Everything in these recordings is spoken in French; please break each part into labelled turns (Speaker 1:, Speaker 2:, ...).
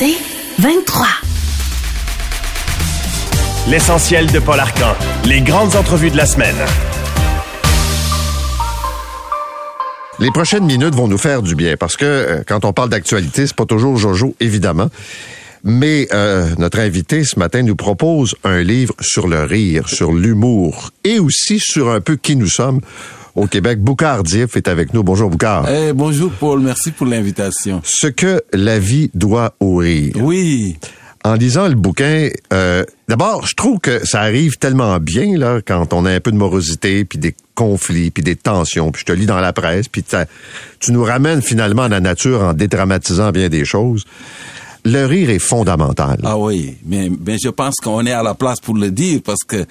Speaker 1: C'est 23.
Speaker 2: L'essentiel de Paul Arcan. Les grandes entrevues de la semaine.
Speaker 3: Les prochaines minutes vont nous faire du bien parce que euh, quand on parle d'actualité, c'est pas toujours Jojo, évidemment. Mais euh, notre invité ce matin nous propose un livre sur le rire, sur l'humour et aussi sur un peu qui nous sommes au Québec. Boucard Dief est avec nous. Bonjour Boucard.
Speaker 4: Eh, bonjour Paul, merci pour l'invitation.
Speaker 3: Ce que la vie doit au rire.
Speaker 4: Oui.
Speaker 3: En lisant le bouquin, euh, d'abord, je trouve que ça arrive tellement bien là quand on a un peu de morosité, puis des conflits, puis des tensions, puis je te lis dans la presse, puis tu nous ramènes finalement à la nature en dédramatisant bien des choses. Le rire est fondamental.
Speaker 4: Ah oui, mais, mais je pense qu'on est à la place pour le dire parce que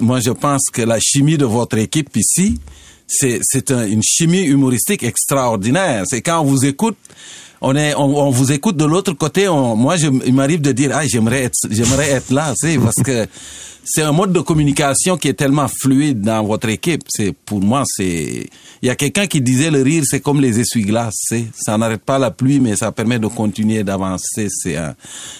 Speaker 4: moi je pense que la chimie de votre équipe ici, c'est c'est un- une chimie humoristique extraordinaire. C'est quand on vous écoute, on est on, on vous écoute de l'autre côté. On, moi, je, il m'arrive de dire ah j'aimerais être j'aimerais être là, sais, parce que c'est un mode de communication qui est tellement fluide dans votre équipe. C'est pour moi c'est il y a quelqu'un qui disait le rire c'est comme les essuie-glaces, ça n'arrête pas la pluie mais ça permet de continuer d'avancer. C'est un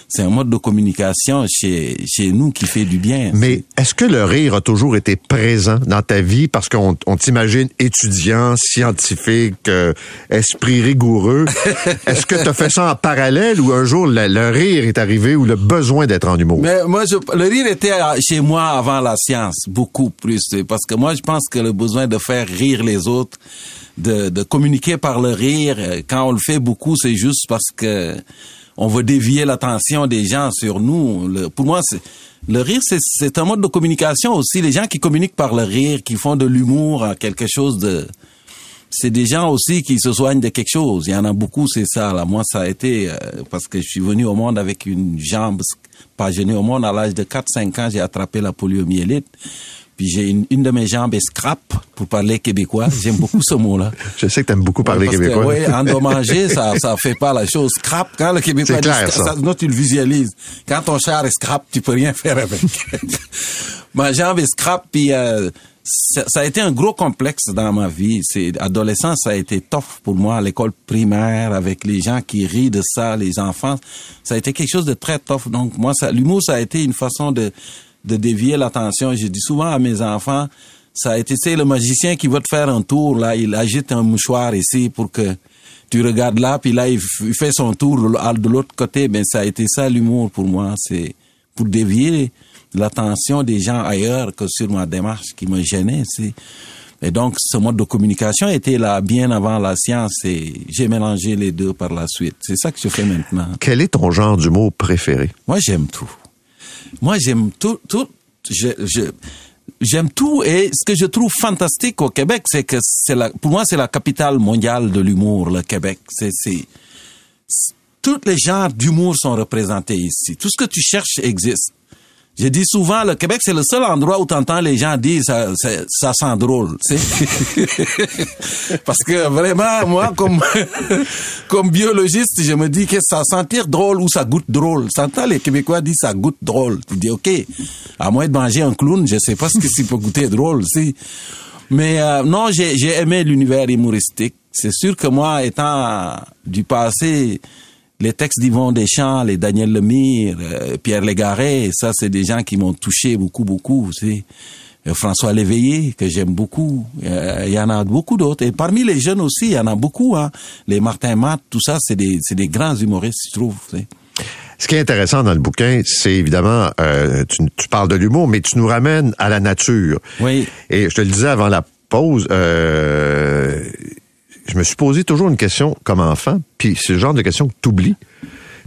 Speaker 4: c'est un mode de communication chez chez nous qui fait du bien.
Speaker 3: Mais est-ce que le rire a toujours été présent dans ta vie? Parce qu'on on t'imagine étudiant, scientifique, euh, esprit rigoureux? est-ce que tu as fait ça en parallèle ou un jour le, le rire est arrivé ou le besoin d'être en humour?
Speaker 4: Mais moi, je, le rire était moi avant la science, beaucoup plus. Parce que moi, je pense que le besoin de faire rire les autres, de, communiquer par le rire, quand on le fait beaucoup, c'est juste parce que on veut dévier l'attention des gens sur nous. Pour moi, c'est, le rire, c'est, c'est un mode de communication aussi. Les gens qui communiquent par le rire, qui font de l'humour à quelque chose de... C'est des gens aussi qui se soignent de quelque chose. Il y en a beaucoup, c'est ça. Là. Moi, ça a été euh, parce que je suis venu au monde avec une jambe, pas au monde à l'âge de 4-5 ans, j'ai attrapé la poliomyélite. Puis j'ai une, une de mes jambes est scrap, pour parler québécois. J'aime beaucoup ce mot-là.
Speaker 3: Je sais que tu aimes beaucoup parler
Speaker 4: Parce
Speaker 3: québécois.
Speaker 4: Oui, endommagé, ça ça fait pas la chose. Scrap, quand le Québécois
Speaker 3: C'est
Speaker 4: dit
Speaker 3: clair,
Speaker 4: scrap,
Speaker 3: ça.
Speaker 4: non, tu le visualises. Quand ton char est scrap, tu peux rien faire avec. ma jambe est scrap, puis euh, ça, a été un gros complexe dans ma vie. C'est adolescent, ça a été tough pour moi l'école primaire avec les gens qui rient de ça, les enfants. Ça a été quelque chose de très tough. Donc moi, l'humour, ça a été une façon de de dévier l'attention. Je dis souvent à mes enfants, ça a été, sais, le magicien qui va te faire un tour, là, il agite un mouchoir ici pour que tu regardes là, puis là, il, il fait son tour de l'autre côté. Ben, ça a été ça l'humour pour moi. C'est pour dévier l'attention des gens ailleurs que sur ma démarche qui me gênait. C'est et donc, ce mode de communication était là bien avant la science et j'ai mélangé les deux par la suite. C'est ça que je fais maintenant.
Speaker 3: Quel est ton genre d'humour préféré?
Speaker 4: Moi, j'aime tout. Moi, j'aime tout, tout. Je, je, j'aime tout. Et ce que je trouve fantastique au Québec, c'est que c'est la, pour moi, c'est la capitale mondiale de l'humour, le Québec. C'est, c'est, c'est- tous les genres d'humour sont représentés ici. Tout ce que tu cherches existe. Je dis souvent, le Québec, c'est le seul endroit où tu entends les gens dire ça, ça, ça sent drôle. Parce que vraiment, moi, comme, comme biologiste, je me dis que ça sentir drôle ou ça goûte drôle. T'entends les Québécois disent ça goûte drôle. Tu dis, OK, à moins de manger un clown, je sais pas ce que ça peut goûter drôle. Si. Mais euh, non, j'ai j'ai aimé l'univers humoristique. C'est sûr que moi, étant du passé, les textes d'Yvon Deschamps, les Daniel Lemire, euh, Pierre Légaré, ça, c'est des gens qui m'ont touché beaucoup, beaucoup. tu sais. Euh, François Léveillé, que j'aime beaucoup. Euh, Il y en a beaucoup d'autres. Et parmi les jeunes aussi, il y en a beaucoup. Hein. Les Martin Matt, tout ça, c'est des, c'est des grands humoristes, je trouve.
Speaker 3: Ce qui est intéressant dans le bouquin, c'est évidemment, euh, tu, tu parles de l'humour, mais tu nous ramènes à la nature.
Speaker 4: Oui.
Speaker 3: Et je te le disais avant la pause, euh, je me suis posé toujours une question comme enfant, puis c'est le genre de question que tu oublies.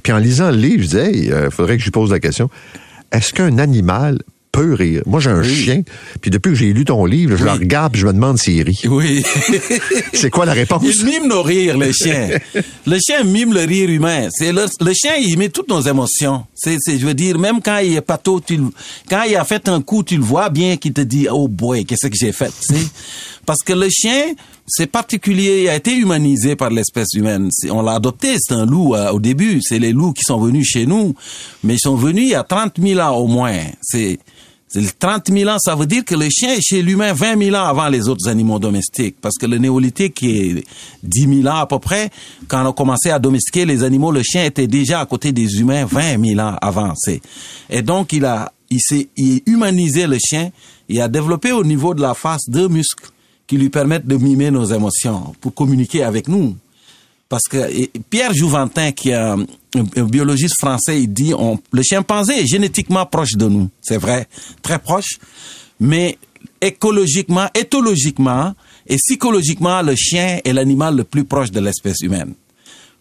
Speaker 3: Puis en lisant le livre, je disais, il faudrait que je lui pose la question, est-ce qu'un animal peut rire? Moi, j'ai un chien, puis depuis que j'ai lu ton livre, je le regarde, puis je me demande s'il rit.
Speaker 4: Oui.
Speaker 3: C'est quoi la réponse?
Speaker 4: Il mime nos rires, le chien. Le chien mime le rire humain. C'est le, le chien, il met toutes nos émotions. C'est, je veux dire, même quand il est pato, tu quand il a fait un coup, tu le vois bien qu'il te dit, oh boy, qu'est-ce que j'ai fait. Parce que le chien, c'est particulier, il a été humanisé par l'espèce humaine. On l'a adopté, c'est un loup euh, au début. C'est les loups qui sont venus chez nous, mais ils sont venus il y a 30 000 ans au moins. C'est, 30 000 ans, ça veut dire que le chien est chez l'humain 20 000 ans avant les autres animaux domestiques. Parce que le néolithique, est 10 000 ans à peu près, quand on a commencé à domestiquer les animaux, le chien était déjà à côté des humains 20 000 ans avant. Et donc, il a, il s'est humanisé le chien. Il a développé au niveau de la face deux muscles qui lui permettent de mimer nos émotions pour communiquer avec nous. Parce que Pierre Jouventin, qui est un, biologiste français, il dit on, le chimpanzé est génétiquement proche de nous. C'est vrai, très proche. Mais écologiquement, éthologiquement et psychologiquement, le chien est l'animal le plus proche de l'espèce humaine.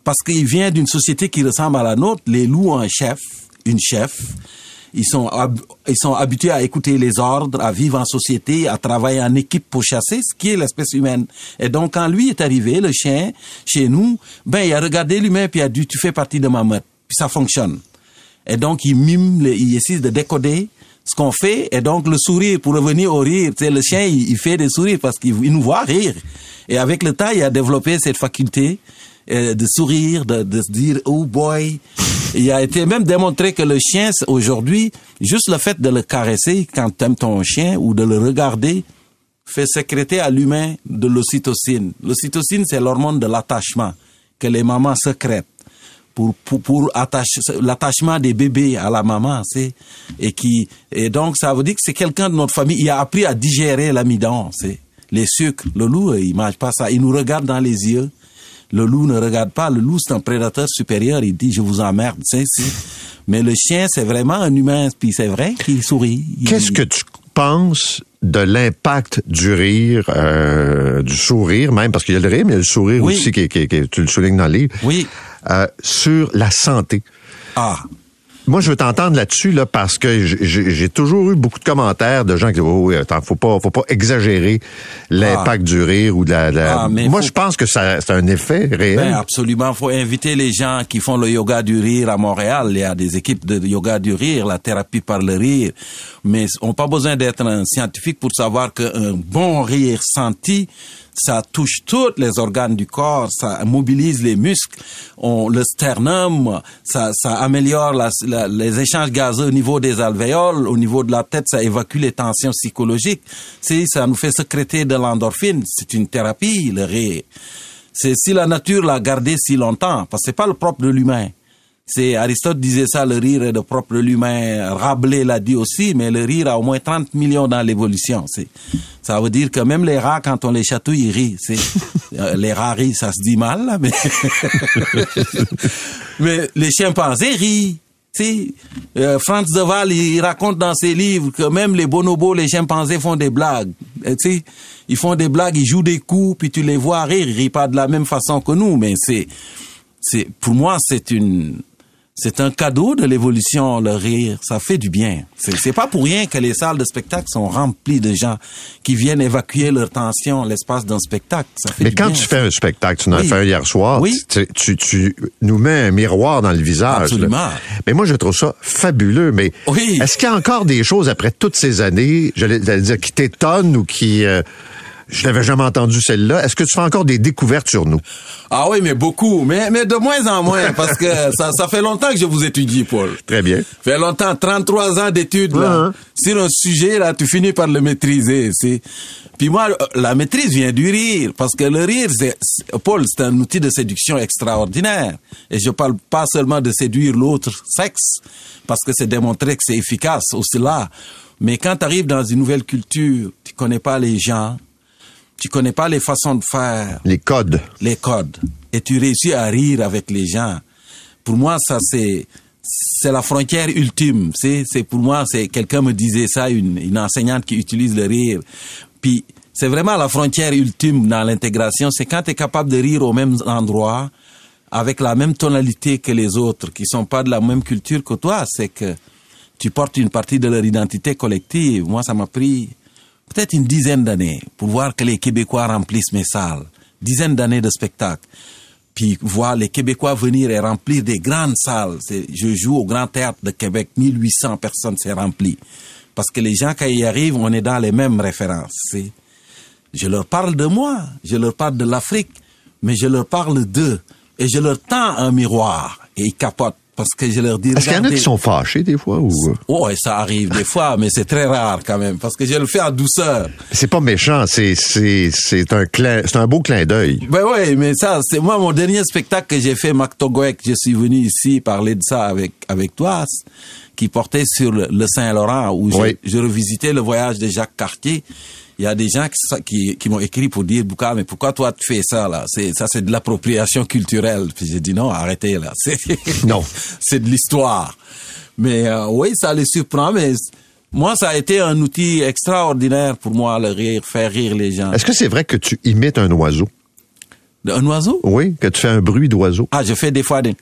Speaker 4: Parce qu'il vient d'une société qui ressemble à la nôtre. Les loups ont un chef, une chef ils sont, ils sont habitués à écouter les ordres, à vivre en société, à travailler en équipe pour chasser, ce qui est l'espèce humaine. Et donc, quand lui est arrivé, le chien, chez nous, ben, il a regardé l'humain puis il a dit, tu fais partie de ma meute. Puis ça fonctionne. Et donc, il mime, il essaie de décoder ce qu'on fait. Et donc, le sourire, pour revenir au rire, tu le chien, il, fait des sourires parce qu'il nous voit rire. Et avec le temps, il a développé cette faculté euh, de sourire, de, se dire, oh boy, il a été même démontré que le chien, aujourd'hui, juste le fait de le caresser quand tu aimes ton chien ou de le regarder, fait sécréter à l'humain de l'ocytocine. L'ocytocine, c'est l'hormone de l'attachement que les mamans sécrètent pour pour, pour l'attachement des bébés à la maman, c'est et qui et donc ça veut dire que c'est quelqu'un de notre famille. Il a appris à digérer l'amidon, c'est les sucres. Le loup, il mange pas ça. Il nous regarde dans les yeux le loup ne regarde pas. Le loup, c'est un prédateur supérieur. Il dit, je vous emmerde. Mais le chien, c'est vraiment un humain. Puis c'est vrai qu'il sourit.
Speaker 3: Qu'est-ce que tu penses de l'impact du rire, euh, du sourire même, parce qu'il y a le rire, mais il y a le sourire aussi, qui, qui, qui, tu le soulignes dans le livre,
Speaker 4: oui.
Speaker 3: Euh, sur la santé.
Speaker 4: Ah.
Speaker 3: Moi, je veux t'entendre là-dessus, là, parce que j'ai toujours eu beaucoup de commentaires de gens qui disent, oh, oui, attends, faut pas, faut pas exagérer l'impact ah. du rire ou de la, ah, Moi, je pense que ça, c'est un effet réel.
Speaker 4: Ben, absolument. Faut inviter les gens qui font le yoga du rire à Montréal. Il y a des équipes de yoga du rire, la thérapie par le rire. Mais on n'a pas besoin d'être un scientifique pour savoir qu'un bon rire senti, ça touche tous les organes du corps, ça mobilise les muscles, on, le sternum, ça, ça améliore la, les échanges gazeux au niveau des alvéoles, au niveau de la tête, ça évacue les tensions psychologiques. Si ça nous fait sécréter de l'endorphine, c'est une thérapie, le rire. C'est si la nature l'a gardé si longtemps, parce que c'est pas le propre de l'humain. C'est Aristote disait ça, le rire est de propre l'humain. Rabelais l'a dit aussi, mais le rire a au moins 30 millions dans l'évolution. C'est, ça veut dire que même les rats, quand on les chatouille, ils rient. C'est, euh, les rats rient, ça se dit mal, là, mais, mais les chimpanzés rient. Tu euh, Franz de Waal, il raconte dans ses livres que même les bonobos, les chimpanzés font des blagues. Tu ils font des blagues, ils jouent des coups, puis tu les vois rire, ils rient pas de la même façon que nous, mais c'est, c'est, pour moi, c'est une, c'est un cadeau de l'évolution, le rire. Ça fait du bien. C'est pas pour rien que les salles de spectacle sont remplies de gens qui viennent évacuer leur tension l'espace d'un spectacle. Ça fait
Speaker 3: Mais quand tu fais un spectacle, tu en as fait un hier soir, tu, tu, nous mets un miroir dans le visage.
Speaker 4: Absolument.
Speaker 3: Mais moi, je trouve ça fabuleux. Mais est-ce qu'il y a encore des choses après toutes ces années, j'allais dire, qui t'étonnent ou qui... Euh, je n'avais jamais entendu celle-là. Est-ce que tu fais encore des découvertes sur nous?
Speaker 4: Ah oui, mais beaucoup. Mais, mais de moins en moins, parce que ça, ça fait longtemps que je vous étudie, Paul.
Speaker 3: Très bien.
Speaker 4: Ça fait longtemps, 33 ans d'études, là. Uh-huh. Sur un sujet, là, tu finis par le maîtriser, c'est. Puis moi, la maîtrise vient du rire, parce que le rire, c'est, Paul, c'est un outil de séduction extraordinaire. Et je parle pas seulement de séduire l'autre sexe, parce que c'est démontré que c'est efficace aussi là. Mais quand tu arrives dans une nouvelle culture, tu connais pas les gens, tu connais pas les façons de faire?
Speaker 3: Les codes.
Speaker 4: Les codes. Et tu réussis à rire avec les gens. Pour moi, ça, c'est, c'est la frontière ultime. C'est, c'est pour moi, c'est, quelqu'un me disait ça, une, une enseignante qui utilise le rire. Puis, c'est vraiment la frontière ultime dans l'intégration. C'est quand tu es capable de rire au même endroit, avec la même tonalité que les autres, qui sont pas de la même culture que toi. C'est que tu portes une partie de leur identité collective. Moi, ça m'a pris peut-être une dizaine d'années pour voir que les Québécois remplissent mes salles. Dizaines d'années de spectacle. Puis voir les Québécois venir et remplir des grandes salles. Je joue au Grand Théâtre de Québec, 1800 personnes, c'est rempli. Parce que les gens, quand ils arrivent, on est dans les mêmes références. Je leur parle de moi, je leur parle de l'Afrique, mais je leur parle d'eux. Et je leur tends un miroir et ils capotent. Parce que je leur dis.
Speaker 3: Est-ce qu'il y en a qui sont fâchés des fois ou
Speaker 4: Oh, et ça arrive des fois, mais c'est très rare quand même, parce que je le fais en douceur.
Speaker 3: c'est pas méchant, c'est c'est c'est un clin, c'est un beau clin d'œil.
Speaker 4: Ben ouais, mais ça, c'est moi mon dernier spectacle que j'ai fait, Mactogoek, je suis venu ici parler de ça avec avec toi, qui portait sur le, le Saint-Laurent, où
Speaker 3: Oui.
Speaker 4: je revisitais le voyage de Jacques Cartier. Il y a des gens qui, qui, qui m'ont écrit pour dire, Bouka, mais pourquoi toi tu fais ça là? C'est ça, c'est de l'appropriation culturelle. Puis j'ai dit non, arrêtez là. C'est
Speaker 3: Non.
Speaker 4: c'est de l'histoire. Mais euh, oui, ça les surprend, mais moi, ça a été un outil extraordinaire pour moi, le rire, faire rire les gens.
Speaker 3: Est-ce que c'est vrai que tu imites un oiseau?
Speaker 4: Un oiseau?
Speaker 3: Oui, que tu fais un bruit d'oiseau.
Speaker 4: Ah, je fais des fois des...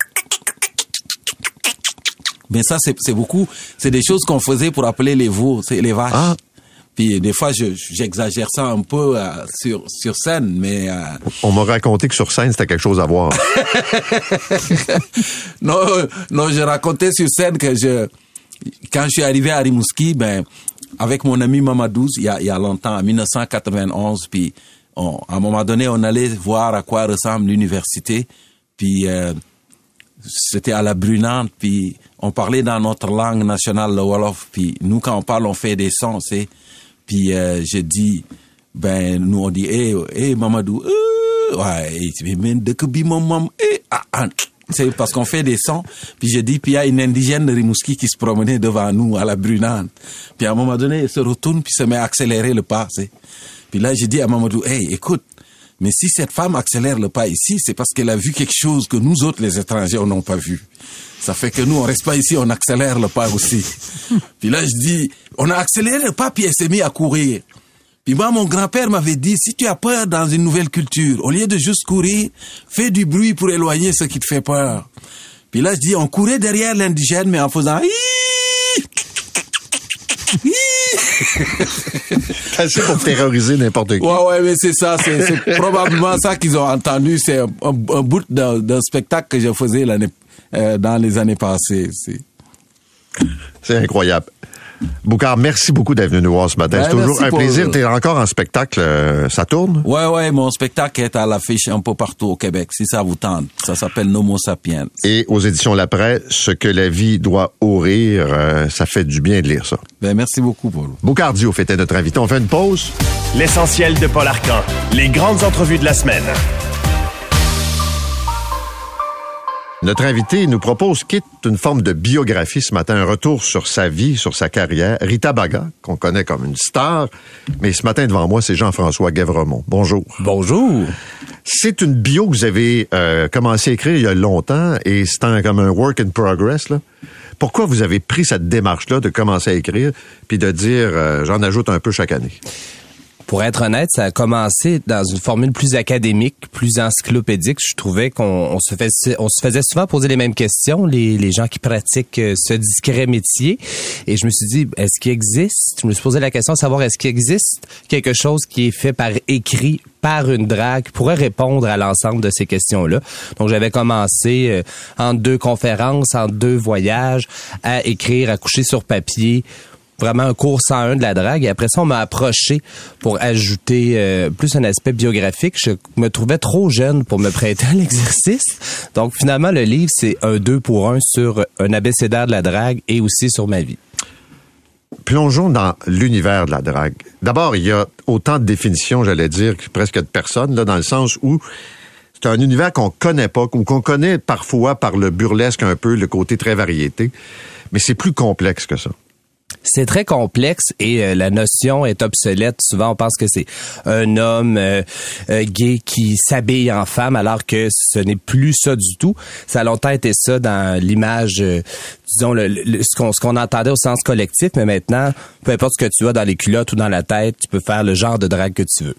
Speaker 4: Mais ça, c'est c'est beaucoup. C'est des choses qu'on faisait pour appeler les veaux, les vaches.
Speaker 3: Ah.
Speaker 4: Puis des fois, je- j'exagère ça un peu euh, sur, sur scène, mais... euh,
Speaker 3: On m'a raconté que sur scène, c'était quelque chose à voir.
Speaker 4: non, euh, non, je racontais sur scène que je... Quand je suis arrivé à Rimouski, ben, avec mon ami Mamadou, il y a, il y a longtemps, en 1991, puis on- à un moment donné, on allait voir à quoi ressemble l'université, puis... euh, c'était à la Brunante, puis on parlait dans notre langue nationale, le Wolof, puis nous, quand on parle, on fait des sons, c'est... Puis euh, je dis, ben, nous, on dit, hé, hé, Mamadou, euh, ouais, et tu mais de maman, eh, ah, ah. C'est parce qu'on fait des sons. Puis je dis, puis il y a une indigène de Rimouski qui se promenait devant nous à la Brunante. Puis à un moment donné, elle se retourne, puis se met à accélérer le pas, c'est. Puis là, j'ai dit à Mamadou, hey, écoute, mais si cette femme accélère le pas ici, c'est parce qu'elle a vu quelque chose que nous autres, les étrangers, on n'a pas vu. Ça fait que nous, on reste pas ici, on accélère le pas aussi. puis là, je dis, on a accéléré le pas, puis elle s'est mise à courir. Puis moi, mon grand-père m'avait dit, si tu as peur dans une nouvelle culture, au lieu de juste courir, fais du bruit pour éloigner ce qui te fait peur. Puis là, je dis, on courait derrière l'indigène, mais en faisant...
Speaker 3: Assez pour terroriser n'importe qui.
Speaker 4: Ouais, ouais, mais c'est ça. C'est probablement ça qu'ils ont entendu. C'est un, un- un bout d'un spectacle que je faisais l'année, euh, dans les années passées. C'est-
Speaker 3: C'est incroyable. Boucard, merci beaucoup d'être venu nous voir ce matin. C'est toujours
Speaker 4: merci
Speaker 3: un plaisir. T'es encore en spectacle. euh, ça tourne?
Speaker 4: Ouais, ouais, mon spectacle est à l'affiche un peu partout au Québec, si ça vous tente. Ça s'appelle Nomo Sapiens.
Speaker 3: Et aux éditions Laprès, ce que la vie doit ouvrir, euh, ça fait du bien de lire ça.
Speaker 4: Ben, merci beaucoup, Paul.
Speaker 3: Boucard Dio était notre invité. On fait une pause.
Speaker 2: L'essentiel de Paul Arcan. Les grandes entrevues de la semaine.
Speaker 3: Notre invité nous propose, quitte une forme de biographie ce matin, un retour sur sa vie, sur sa carrière. Rita Baga, qu'on connaît comme une star, mais ce matin devant moi, c'est Jean-François Guévremont. Bonjour.
Speaker 1: Bonjour.
Speaker 3: C'est une bio que vous avez euh, commencé à écrire il y a longtemps et c'est un- comme un work in progress. Là. Pourquoi vous avez pris cette démarche-là de commencer à écrire puis de dire euh, j'en ajoute un peu chaque année?
Speaker 1: Pour être honnête, ça a commencé dans une formule plus académique, plus encyclopédique. Je trouvais qu'on on se, faisait, souvent poser les mêmes questions, les, les gens qui pratiquent euh, ce discret métier. Et je me suis dit, est-ce qu'il existe? Je me suis posé la question de savoir est-ce qu'il existe quelque chose qui est fait par écrit par une drague qui pourrait répondre à l'ensemble de ces questions-là? Donc, j'avais commencé euh, en deux conférences, en deux voyages, à écrire, à coucher sur papier vraiment un cours 101 de la drague. Et après ça, on m'a approché pour ajouter euh, plus un aspect biographique. Je me trouvais trop jeune pour me prêter à l'exercice. Donc finalement, le livre, c'est un deux pour un sur un abécédaire de la drague et aussi sur ma vie.
Speaker 3: Plongeons dans l'univers de la drague. D'abord, il y a autant de définitions, j'allais dire, que presque de personnes, dans le sens où c'est un univers qu'on connaît pas, ou qu'on connaît parfois par le burlesque un peu, le côté très variété, mais c'est plus complexe que ça.
Speaker 1: C'est très complexe et euh, la notion est obsolète. Souvent, on pense que c'est un homme euh, euh, gay qui s'habille en femme, alors que ce n'est plus ça du tout. Ça a longtemps été ça dans l'image, disons, le, le- ce qu'on ce qu'on entendait au sens collectif, mais maintenant, peu importe ce que tu as dans les culottes ou dans la tête, tu peux faire le genre de drague que tu veux.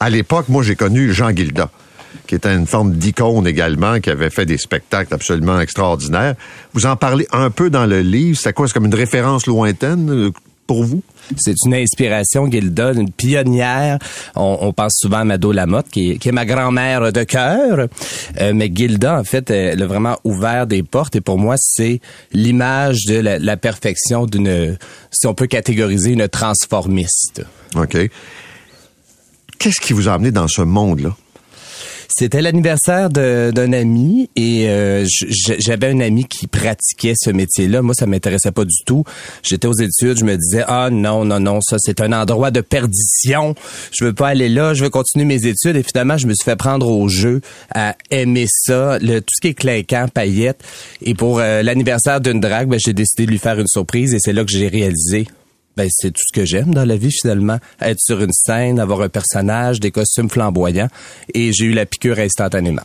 Speaker 3: À l'époque, moi, j'ai connu Jean Guilda, qui était une forme d'icône également, qui avait fait des spectacles absolument extraordinaires. Vous en parlez un peu dans le livre. C'est quoi? C'est comme une référence lointaine euh, pour vous?
Speaker 1: C'est une inspiration Gilda, une pionnière. On, on pense souvent à Mado Lamotte, qui est, qui est ma grand-mère de cœur. Euh, mais Gilda, en fait, elle a vraiment ouvert des portes. Et pour moi, c'est l'image de la, la perfection d'une, si on peut catégoriser, une transformiste.
Speaker 3: OK. Qu'est-ce qui vous a amené dans ce monde-là?
Speaker 1: C'était l'anniversaire d'un ami et euh, j'avais un ami qui pratiquait ce métier-là. Moi, ça m'intéressait pas du tout. J'étais aux études, je me disais ah non non non, ça c'est un endroit de perdition. Je veux pas aller là, je veux continuer mes études et finalement je me suis fait prendre au jeu à aimer ça, le, tout ce qui est clinquant, paillettes. Et pour euh, l'anniversaire d'une drague, ben, j'ai décidé de lui faire une surprise et c'est là que j'ai réalisé ben, c'est tout ce que j'aime dans la vie finalement. Être sur une scène, avoir un personnage, des costumes flamboyants. Et j'ai eu la piqûre instantanément.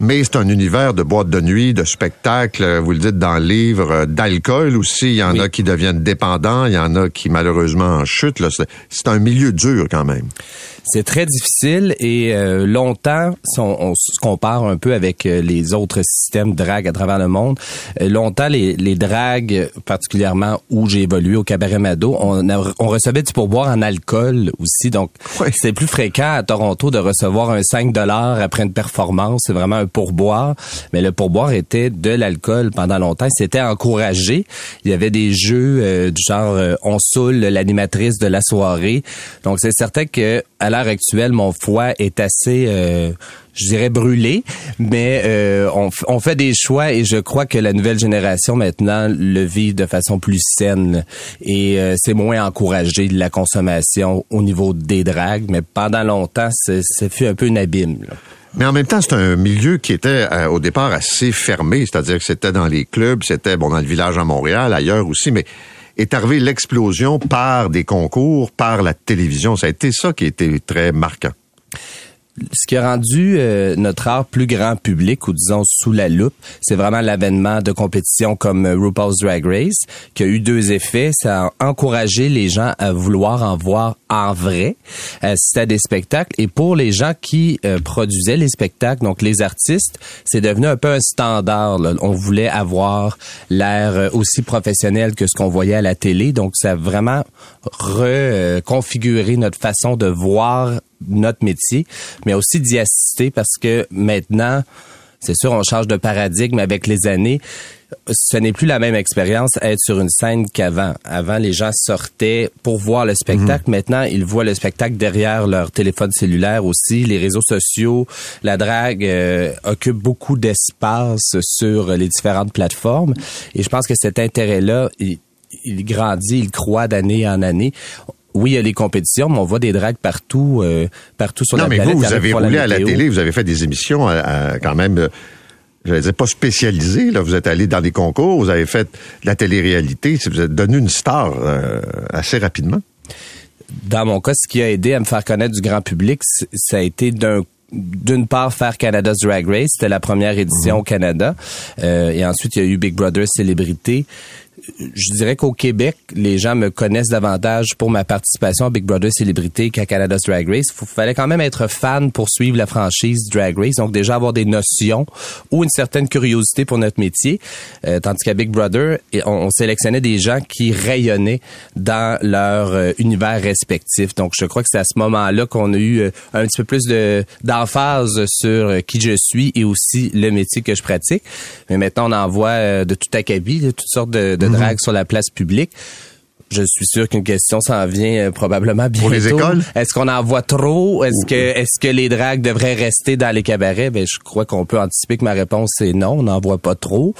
Speaker 3: Mais c'est un univers de boîtes de nuit, de spectacles, vous le dites dans le livre, euh, d'alcool aussi. Il y en a qui deviennent dépendants, il y en a qui malheureusement en chutent. C'est un milieu dur quand même.
Speaker 1: C'est très difficile et euh, longtemps, si on, se compare un peu avec euh, les autres systèmes de drague à travers le monde, euh, longtemps les, les dragues, particulièrement où j'ai évolué au cabaret Mado, on, on recevait du pourboire en alcool aussi. Donc, c'est plus fréquent à Toronto de recevoir un 5 dollars après une performance. C'est vraiment un pourboire. Mais le pourboire était de l'alcool pendant longtemps. C'était encouragé. Il y avait des jeux du genre on saoule l'animatrice de la soirée. Donc, c'est certain que à l'heure mon foie est assez, euh, je dirais, brûlé, mais euh, on, fait des choix et je crois que la nouvelle génération maintenant le vit de façon plus saine et euh, c'est moins encouragé de la consommation au niveau des dragues, mais pendant longtemps, ça fut un peu une abîme.
Speaker 3: Mais en même temps, c'est un milieu qui était au départ assez fermé, c'est-à-dire que c'était dans les clubs, c'était bon dans le village à Montréal, ailleurs aussi, mais est arrivée l'explosion par des concours, par la télévision. Ça a été ça qui été très marquant
Speaker 1: ce qui a rendu euh, notre art plus grand public ou disons sous la loupe, c'est vraiment l'avènement de compétitions comme euh, RuPaul's Drag Race qui a eu deux effets. Ça a encouragé les gens à vouloir en voir en vrai, assister à des spectacles. Et pour les gens qui euh, produisaient les spectacles, donc les artistes, c'est devenu un peu un standard. On voulait avoir l'air aussi professionnel que ce qu'on voyait à la télé. Donc ça a vraiment reconfiguré notre façon de voir notre métier, mais aussi d'y assister parce que maintenant, c'est sûr, on change de paradigme avec les années. Ce n'est plus la même expérience être sur une scène qu'avant. Avant, les gens sortaient pour voir le spectacle. Mhm. Maintenant, ils voient le spectacle derrière leur téléphone cellulaire aussi. Les réseaux sociaux, la drague euh, occupe beaucoup d'espace sur les différentes plateformes. Et je pense que cet intérêt-là, il, il grandit, il croît d'année en année oui, il y a les compétitions, mais on voit des dragues partout, euh, partout sur la planète.
Speaker 3: Non, mais vous, vous avez roulé à la télé, vous avez fait des émissions quand même, euh, je vais dire, pas spécialisées. Là. Vous êtes allé dans des concours, vous avez fait de la télé-réalité, vous êtes devenu une star euh, assez rapidement.
Speaker 1: Dans mon cas, ce qui a aidé à me faire connaître du grand public, ça a été d'un d'une part faire Canada's Drag Race, c'était la première édition mhm. au Canada, et ensuite il y a eu Big Brother Célébrité je dirais qu'au Québec, les gens me connaissent davantage pour ma participation à Big Brother Célébrité qu'à Canada's Drag Race. Il fallait quand même être fan pour suivre la franchise Drag Race, donc déjà avoir des notions ou une certaine curiosité pour notre métier. Euh, tandis qu'à Big Brother, on, sélectionnait des gens qui rayonnaient dans leur euh, univers respectif. Donc je crois que c'est à ce moment-là qu'on a eu euh, un petit peu plus de d'emphase sur qui je suis et aussi le métier que je pratique. Mais maintenant, on en voit de tout acabit, de toutes sortes de, de Mhm. Drague sur la place publique. Je suis sûr qu'une question s'en vient euh, probablement bientôt.
Speaker 3: Pour les écoles?
Speaker 1: Est-ce qu'on en voit trop? Est-ce que est-ce que les dragues devraient rester dans les cabarets? Ben, je crois qu'on peut anticiper que ma réponse est non, on n'en voit pas trop.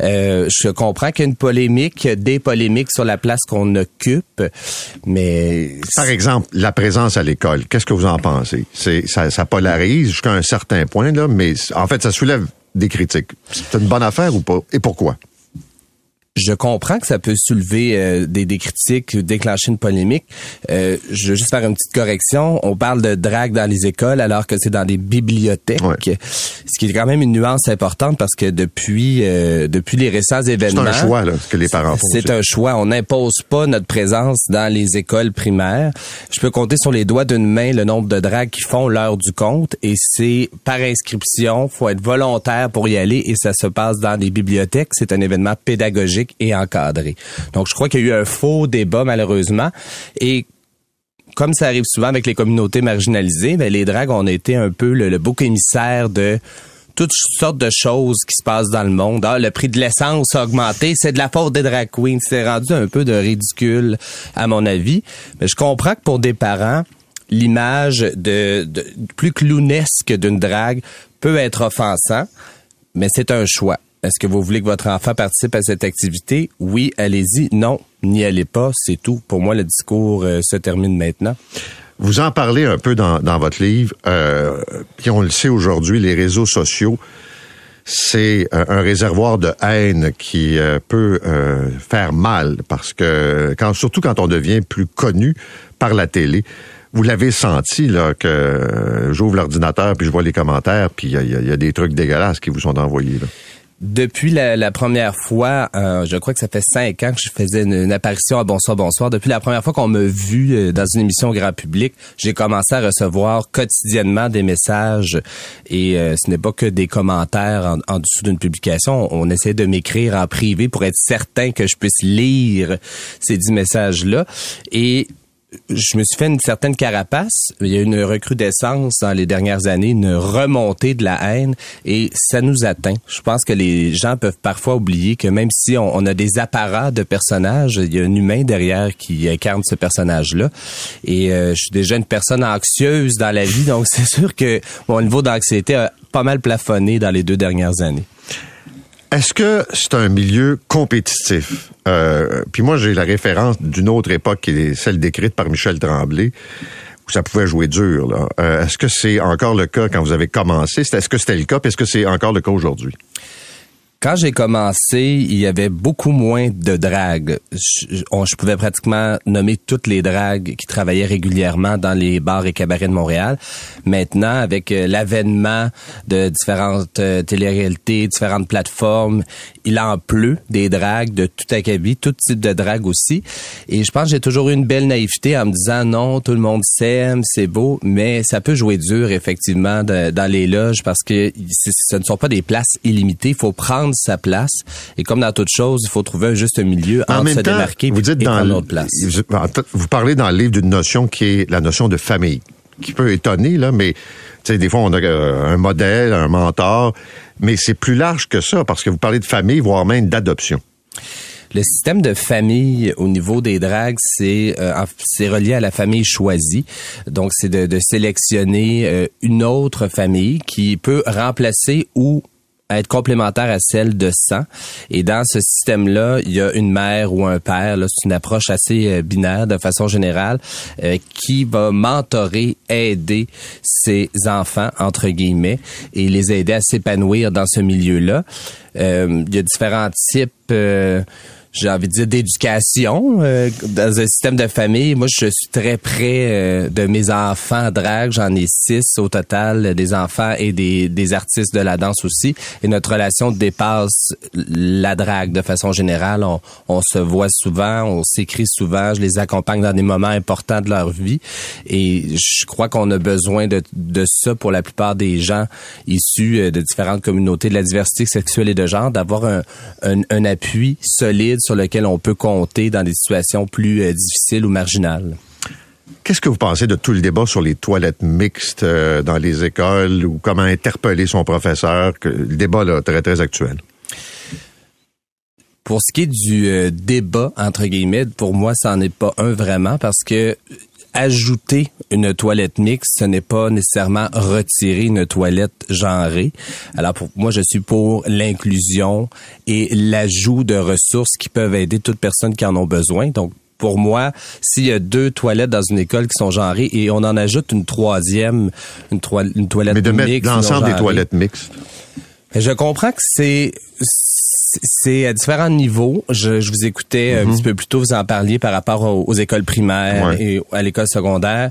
Speaker 1: Euh, je comprends qu'il y a une polémique, des polémiques sur la place qu'on occupe, mais...
Speaker 3: Par exemple, la présence à l'école, qu'est-ce que vous en pensez? C'est ça, ça polarise jusqu'à un certain point, là, mais en fait, ça soulève des critiques. C'est une bonne affaire ou pas? Et pourquoi?
Speaker 1: Je comprends que ça peut soulever euh, des, des, critiques, déclencher une polémique. Euh, je veux juste faire une petite correction. On parle de drague dans les écoles alors que c'est dans des bibliothèques, ce qui est quand même une nuance importante parce que depuis euh, depuis les récents événements,
Speaker 3: c'est un choix là, que les parents font.
Speaker 1: C'est un choix. On n'impose pas notre présence dans les écoles primaires. Je peux compter sur les doigts d'une main le nombre de dragues qui font l'heure du compte et c'est par inscription. Faut être volontaire pour y aller et ça se passe dans des bibliothèques. C'est un événement pédagogique et encadré. Donc, je crois qu'il y a eu un faux débat, malheureusement. Et comme ça arrive souvent avec les communautés marginalisées, ben, les dragues ont été un peu le, bouc émissaire de toutes sortes de choses qui se passent dans le monde. Ah, le prix de l'essence a augmenté, c'est de la faute des drag queens. C'est rendu un peu de ridicule, à mon avis. Mais je comprends que pour des parents, l'image de, de plus clownesque d'une drague peut être offensant, mais c'est un choix. Est-ce que vous voulez que votre enfant participe à cette activité? Oui, allez-y. Non, n'y allez pas. C'est tout. Pour moi, le discours euh, se termine maintenant.
Speaker 3: Vous en parlez un peu dans, dans votre livre, euh, puis on le sait aujourd'hui, les réseaux sociaux, c'est euh, un réservoir de haine qui euh, peut faire mal parce que quand surtout quand on devient plus connu par la télé. Vous l'avez senti là que j'ouvre l'ordinateur puis je vois les commentaires puis il y, a, des trucs dégueulasses qui vous sont envoyés.
Speaker 1: Depuis la, première fois, euh, je crois que ça fait cinq ans que je faisais une, apparition à Bonsoir Bonsoir. Depuis la première fois qu'on m'a vu euh, dans une émission grand public, j'ai commencé à recevoir quotidiennement des messages et euh, ce n'est pas que des commentaires en, en dessous d'une publication. On essaie de m'écrire en privé pour être certain que je puisse lire ces dix messages-là. Et je me suis fait une certaine carapace. Il y a une recrudescence dans les dernières années, une remontée de la haine et ça nous atteint. Je pense que les gens peuvent parfois oublier que même si on, on a des apparats de personnages, il y a un humain derrière qui incarne ce personnage-là. Et euh, je suis déjà une personne anxieuse dans la vie, donc c'est sûr que mon niveau d'anxiété a pas mal plafonné dans les deux dernières années.
Speaker 3: Est-ce que c'est un milieu compétitif? Euh, puis moi, j'ai la référence d'une autre époque qui est celle décrite par Michel Tremblay, où ça pouvait jouer dur. Euh, est-ce que c'est encore le cas quand vous avez commencé? Est-ce que c'était le cas? Est-ce que c'est encore le cas aujourd'hui?
Speaker 1: Quand j'ai commencé, il y avait beaucoup moins de dragues. Je, pouvais pratiquement nommer toutes les dragues qui travaillaient régulièrement dans les bars et cabarets de Montréal. Maintenant, avec euh, l'avènement de différentes euh, téléréalités, différentes plateformes, il en pleut des dragues de tout acabit, tout type de drague aussi. Et je pense que j'ai toujours eu une belle naïveté en me disant non, tout le monde s'aime, c'est beau, mais ça peut jouer dur effectivement de- dans les loges parce que ce ne sont pas des places illimitées. Il faut prendre sa place. Et comme dans toute chose, il faut trouver un juste milieu
Speaker 3: En
Speaker 1: entre
Speaker 3: même
Speaker 1: se
Speaker 3: temps,
Speaker 1: démarquer
Speaker 3: vous dites
Speaker 1: et
Speaker 3: dans
Speaker 1: notre place.
Speaker 3: vous- parlez dans le livre d'une notion qui est la notion de famille, qui peut étonner là, mais sais des fois on a euh, un modèle, un mentor, mais c'est plus large que ça parce que vous parlez de famille, voire même d'adoption.
Speaker 1: Le système de famille au niveau des dragues, c'est euh, relié à la famille choisie. Donc, c'est de, de sélectionner euh, une autre famille qui peut remplacer ou être complémentaire à celle de sang. Et dans ce système-là, il y a une mère ou un père. C'est une approche assez euh, binaire de façon générale euh, qui va mentorer, aider ses enfants, entre guillemets, et les aider à s'épanouir dans ce milieu-là. Euh, il y a différents types... euh, j'ai envie de dire d'éducation euh, dans un système de famille. Moi, je suis très près euh, de mes enfants drague. J'en ai six au total, des enfants et des, des artistes de la danse aussi. Et notre relation dépasse la drague de façon générale. On, on se voit souvent, on s'écrit souvent. Je les accompagne dans des moments importants de leur vie. Et je crois qu'on a besoin de, de ça pour la plupart des gens issus euh, de différentes communautés de la diversité sexuelle et de genre, d'avoir un, un, un appui solide sur lequel on peut compter dans des situations plus euh, difficiles ou marginales?
Speaker 3: Qu'est-ce que vous pensez de tout le débat sur les toilettes mixtes euh, dans les écoles ou comment interpeller son professeur? Que, le débat là très très actuel.
Speaker 1: Pour ce qui est du euh, débat, entre guillemets, pour moi, ça n'en est pas un vraiment parce que ajouter une toilette mixte, ce n'est pas nécessairement retirer une toilette genrée. Alors pour moi, je suis pour l'inclusion et l'ajout de ressources qui peuvent aider toute personne qui en ont besoin. Donc pour moi, s'il y a deux toilettes dans une école qui sont genrées et on en ajoute une troisième, une, toi- une toilette
Speaker 3: Mais de mettre
Speaker 1: mixte
Speaker 3: l'ensemble des toilettes mixtes.
Speaker 1: Je comprends que c'est c'est à différents niveaux. Je, je vous écoutais un petit peu plus tôt, vous en parliez par rapport aux, aux écoles primaires
Speaker 3: Ouais.
Speaker 1: et à l'école secondaire.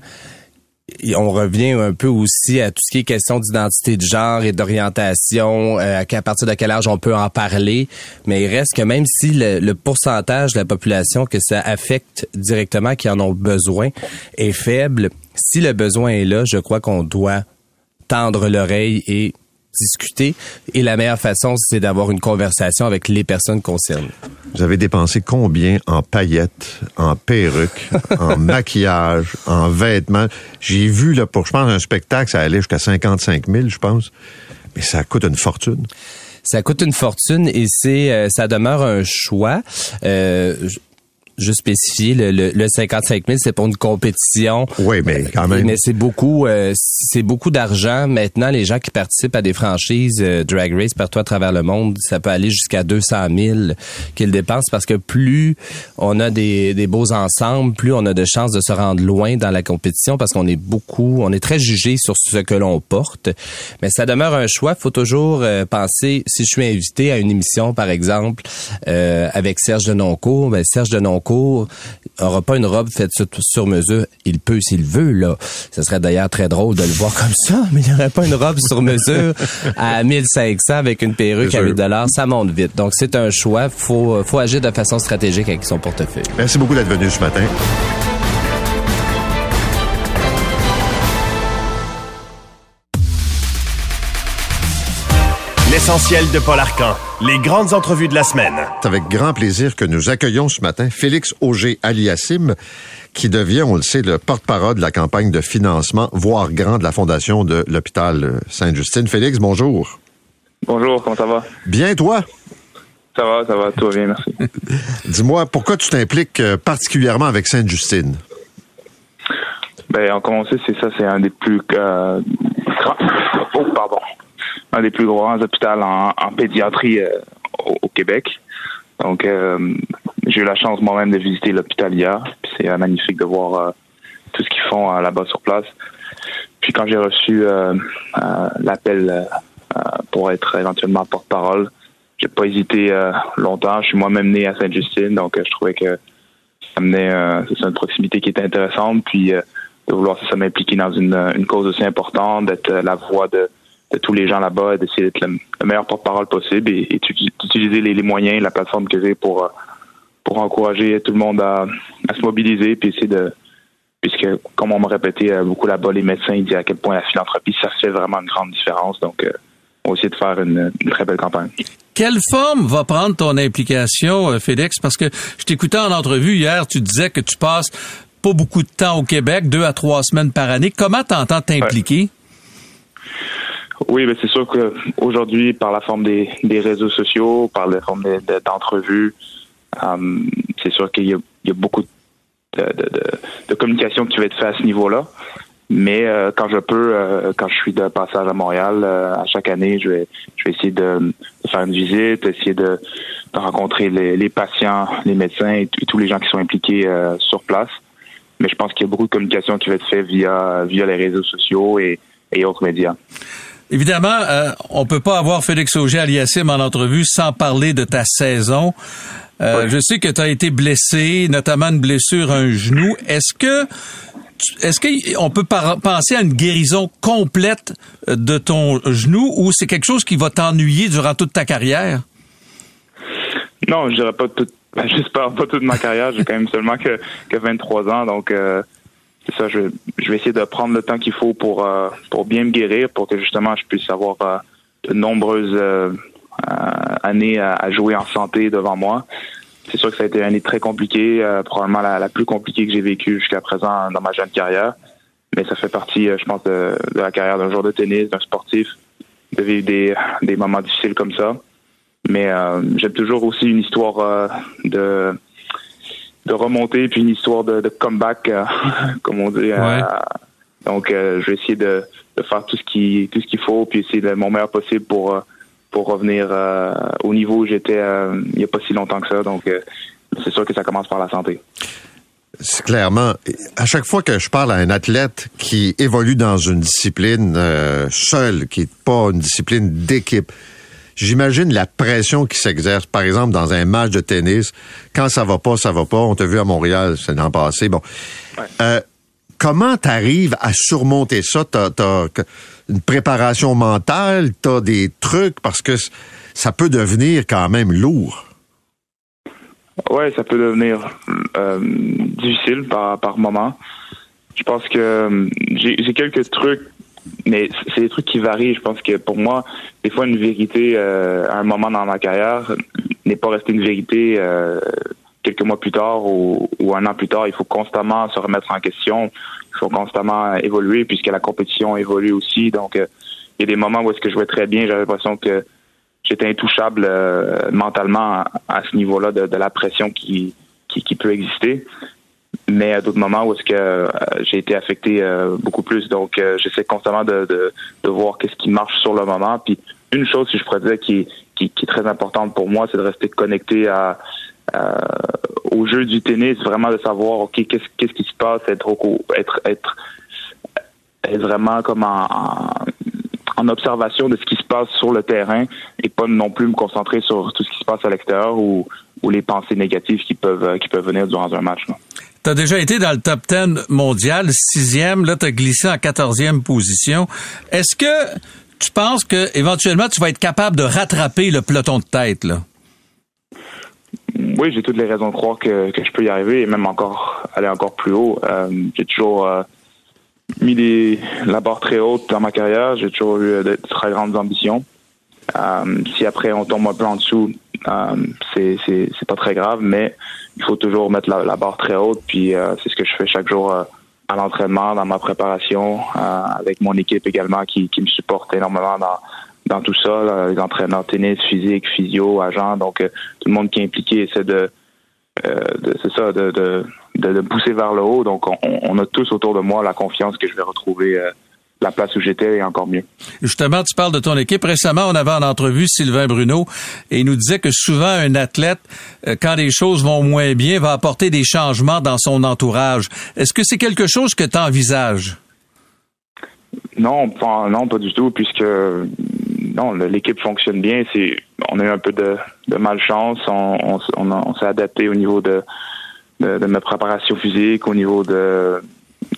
Speaker 1: Et on revient un peu aussi à tout ce qui est question d'identité de genre et d'orientation, euh, à partir de quel âge on peut en parler. Mais il reste que même si le, le pourcentage de la population que ça affecte directement, qui en ont besoin, est faible, si le besoin est là, je crois qu'on doit tendre l'oreille et discuter. Et la meilleure façon, c'est d'avoir une conversation avec les personnes concernées.
Speaker 3: Vous avez dépensé combien en paillettes, en perruques, en maquillage, en vêtements? J'ai vu, là, pour, je pense, un spectacle, ça allait jusqu'à 55 000, je pense. Mais ça coûte une fortune.
Speaker 1: Ça coûte une fortune et c'est euh, ça demeure un choix. Euh, juste spécifier, le, le, le 55 000, c'est pour une compétition.
Speaker 3: Oui, mais quand même.
Speaker 1: Mais c'est beaucoup, euh, c'est beaucoup d'argent. Maintenant, les gens qui participent à des franchises euh, Drag Race partout à travers le monde, ça peut aller jusqu'à 200 000 qu'ils dépensent parce que plus on a des, des beaux ensembles, plus on a de chances de se rendre loin dans la compétition parce qu'on est beaucoup, on est très jugé sur ce que l'on porte. Mais ça demeure un choix. Faut toujours euh, penser, si je suis invité à une émission, par exemple, avec Serge Denoncourt, ben Serge Denoncourt aura pas une robe faite sur, mesure. Il peut s'il veut, là. Ce serait d'ailleurs très drôle de le voir comme ça, mais il n'y aurait pas une robe sur mesure à 1500 avec une perruque à 1000 dollars. Ça monte vite. Donc, c'est un choix. Faut, faut agir de façon stratégique avec son portefeuille.
Speaker 3: Merci beaucoup d'être venu ce matin.
Speaker 2: L'essentiel de Paul Arcan. Les grandes entrevues de la semaine.
Speaker 3: C'est avec grand plaisir que nous accueillons ce matin Félix Auger Aliassim, qui devient, on le sait, le porte-parole de la campagne de financement, voire grand, de la Fondation de l'hôpital Sainte-Justine. Félix, bonjour.
Speaker 5: Bonjour, comment ça va?
Speaker 3: Bien, toi?
Speaker 5: Ça va, ça va, tout va bien, merci.
Speaker 3: Dis-moi, pourquoi tu t'impliques euh, particulièrement avec Sainte-Justine?
Speaker 5: Ben, en commencer, c'est ça, c'est un des plus euh, oh, pardon un des plus grands hôpitaux en, pédiatrie euh, au, Québec. Donc, euh, j'ai eu la chance moi-même de visiter l'hôpital hier. C'est euh, magnifique de voir tout ce qu'ils font là-bas sur place. Puis quand j'ai reçu l'appel pour être éventuellement porte-parole, j'ai pas hésité longtemps. Je suis moi-même né à Sainte-Justine, donc je trouvais que ça une proximité qui était intéressante. Puis de vouloir ça m'impliquer dans une, une cause aussi importante, d'être la voix de de tous les gens là-bas, d'essayer d'être le, meilleur porte-parole possible et, d'utiliser les, moyens, la plateforme que j'ai pour euh, pour encourager tout le monde à, se mobiliser puis essayer de puisque comme on m'a répété euh, beaucoup là-bas, les médecins ils disent à quel point la philanthropie ça fait vraiment une grande différence. Donc euh, on va essayer de faire une, très belle campagne.
Speaker 4: Quelle forme va prendre ton implication, Félix? Parce que je t'écoutais en entrevue hier, tu disais que tu passes pas beaucoup de temps au Québec, deux à trois semaines par année. Comment t'entends t'impliquer?
Speaker 5: Oui, mais c'est sûr qu'aujourd'hui, par la forme des, des, réseaux sociaux, par la forme d'entrevues, euh, c'est sûr qu'il y, y, a beaucoup de, de, de, communication qui va être faite à ce niveau-là. Mais euh, quand je peux, euh, quand je suis de passage à Montréal, à chaque année, je vais, je vais essayer de, faire une visite, essayer de, rencontrer les, les, patients, les médecins et, tous les gens qui sont impliqués sur place. Mais je pense qu'il y a beaucoup de communication qui va être faite via, via les réseaux sociaux et, et autres médias.
Speaker 4: Évidemment, euh, on peut pas avoir Félix Auger aliassim en entrevue sans parler de ta saison. Euh, Je sais que tu as été blessé, notamment une blessure à un genou. Est-ce que est-ce qu'on peut penser à une guérison complète euh, de ton genou ou c'est quelque chose qui va t'ennuyer durant toute ta carrière?
Speaker 5: Non, je dirais pas tout. Ben, j'espère pas toute ma carrière. J'ai quand même seulement que, que 23 ans, donc euh, ça, je, vais essayer de prendre le temps qu'il faut pour, euh, pour bien me guérir, pour que justement je puisse avoir euh, de nombreuses euh, années à, jouer en santé devant moi. C'est sûr que ça a été une année très compliquée, probablement la, plus compliquée que j'ai vécue jusqu'à présent dans ma jeune carrière. Mais ça fait partie, je pense, de, de la carrière d'un joueur de tennis, d'un sportif, de vivre des, des moments difficiles comme ça. Mais j'aime toujours aussi une histoire de de remonter, puis une histoire de, comeback, euh, comme on dit. Euh, donc, euh, je vais essayer de, faire tout ce qui tout ce qu'il faut, puis essayer de mon meilleur possible pour pour revenir au niveau où j'étais il n'y a pas si longtemps que ça. Donc, c'est sûr que ça commence par la santé.
Speaker 3: C'est clairement, à chaque fois que je parle à un athlète qui évolue dans une discipline seule, qui n'est pas une discipline d'équipe, J'imagine la pression qui s'exerce, par exemple, dans un match de tennis. Quand ça va pas, ça va pas. On t'a vu à Montréal, c'est l'an passé. Bon. Euh, comment t'arrives à surmonter ça? T'as, as une préparation mentale, t'as des trucs, parce que ça peut devenir quand même lourd.
Speaker 5: Ouais, ça peut devenir euh, difficile par, par moment. Je pense que euh, j'ai quelques trucs mais c'est des trucs qui varient. Je pense que pour moi, des fois, une vérité euh, à un moment dans ma carrière n'est pas restée une vérité euh, quelques mois plus tard ou, un an plus tard. Il faut constamment se remettre en question. Il faut constamment évoluer puisque la compétition évolue aussi. Donc, euh, il y a des moments où est-ce que je jouais très bien. J'avais l'impression que j'étais intouchable mentalement à, ce niveau-là de, la pression qui, qui, qui peut exister mais à d'autres moments où est-ce que euh, j'ai été affecté euh, beaucoup plus. Donc, euh, j'essaie constamment de, de, de voir qu'est-ce qui marche sur le moment. Puis, une chose, si je pourrais dire, qui, qui, qui est très importante pour moi, c'est de rester connecté à, au jeu du tennis, vraiment de savoir, ok, qu'est-ce qu'est-ce qui se passe, être être être, être vraiment comme en, en, observation de ce qui se passe sur le terrain et pas non plus me concentrer sur tout ce qui se passe à l'extérieur ou, ou les pensées négatives qui peuvent qui peuvent venir durant un match.
Speaker 6: Tu as déjà été dans le top 10 mondial, sixième, là tu as glissé en quatorzième position. Est-ce que tu penses que éventuellement tu vas être capable de rattraper le peloton de tête là?
Speaker 5: Oui, j'ai toutes les raisons de croire que, que, je peux y arriver et même encore aller encore plus haut. Euh, j'ai toujours euh, mis des, la barre très haute dans ma carrière. J'ai toujours eu de très grandes ambitions. Euh, si après on tombe un peu en dessous, euh, c'est c'est pas très grave, mais il faut toujours mettre la, barre très haute. Puis euh, c'est ce que je fais chaque jour euh, à l'entraînement, dans ma préparation, euh, avec mon équipe également qui, qui me supporte énormément dans dans tout ça, les entraîneurs tennis, physique, physio, agents, donc tout le monde qui est impliqué essaie de, de c'est ça, de, de, de, pousser vers le haut. Donc on, on, a tous autour de moi la confiance que je vais retrouver la place où j'étais et encore mieux.
Speaker 6: Justement, tu parles de ton équipe. Récemment, on avait en entrevue Sylvain Bruno et il nous disait que souvent un athlète, euh, quand les choses vont moins bien, va apporter des changements dans son entourage. Est-ce que c'est quelque chose que tu envisages?
Speaker 5: Non, pas, non, pas du tout, puisque non, l'équipe fonctionne bien. C'est, on a eu un peu de, malchance. On, on, s'est adapté au niveau de, de, de ma préparation physique, au niveau de,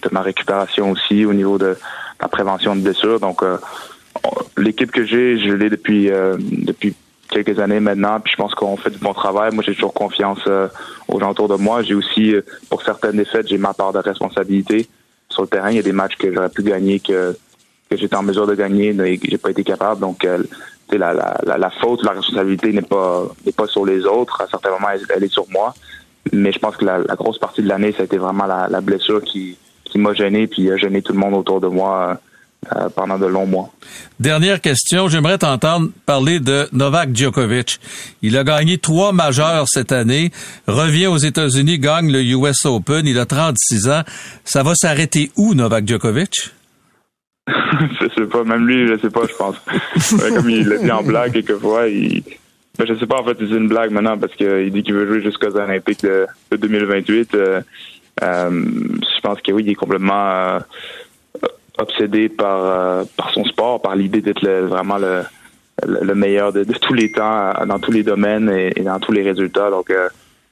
Speaker 5: de ma récupération aussi, au niveau de la prévention de blessures. Donc, euh, l'équipe que j'ai, je l'ai depuis euh, depuis quelques années maintenant, puis je pense qu'on fait du bon travail. Moi, j'ai toujours confiance euh, aux gens autour de moi. J'ai aussi, pour certaines défaites, j'ai ma part de responsabilité sur le terrain. Il y a des matchs que j'aurais pu gagner que que j'étais en mesure de gagner, mais j'ai pas été capable. Donc, la, la, la, faute, la responsabilité n'est pas n'est pas sur les autres. À certains moments, elle, est sur moi. Mais je pense que la, grosse partie de l'année, ça a été vraiment la blessure qui qui m'a gêné puis a gêné tout le monde autour de moi euh, pendant de longs mois.
Speaker 6: Dernière question, j'aimerais t'entendre parler de Novak Djokovic. Il a gagné trois majeurs cette année, revient aux États-Unis, gagne le US Open, il a 36 ans. Ça va s'arrêter où, Novak Djokovic?
Speaker 5: je sais pas, même lui, je sais pas, je pense. Comme il l'a dit en blague quelquefois, il... Ben, je sais pas, en fait, c'est une blague maintenant parce qu'il dit qu'il veut jouer jusqu'aux Olympiques de, 2028. Euh, je pense que oui, il est complètement euh, obsédé par euh, par son sport, par l'idée d'être vraiment le, le meilleur de, tous les temps dans tous les domaines et, dans tous les résultats. Donc,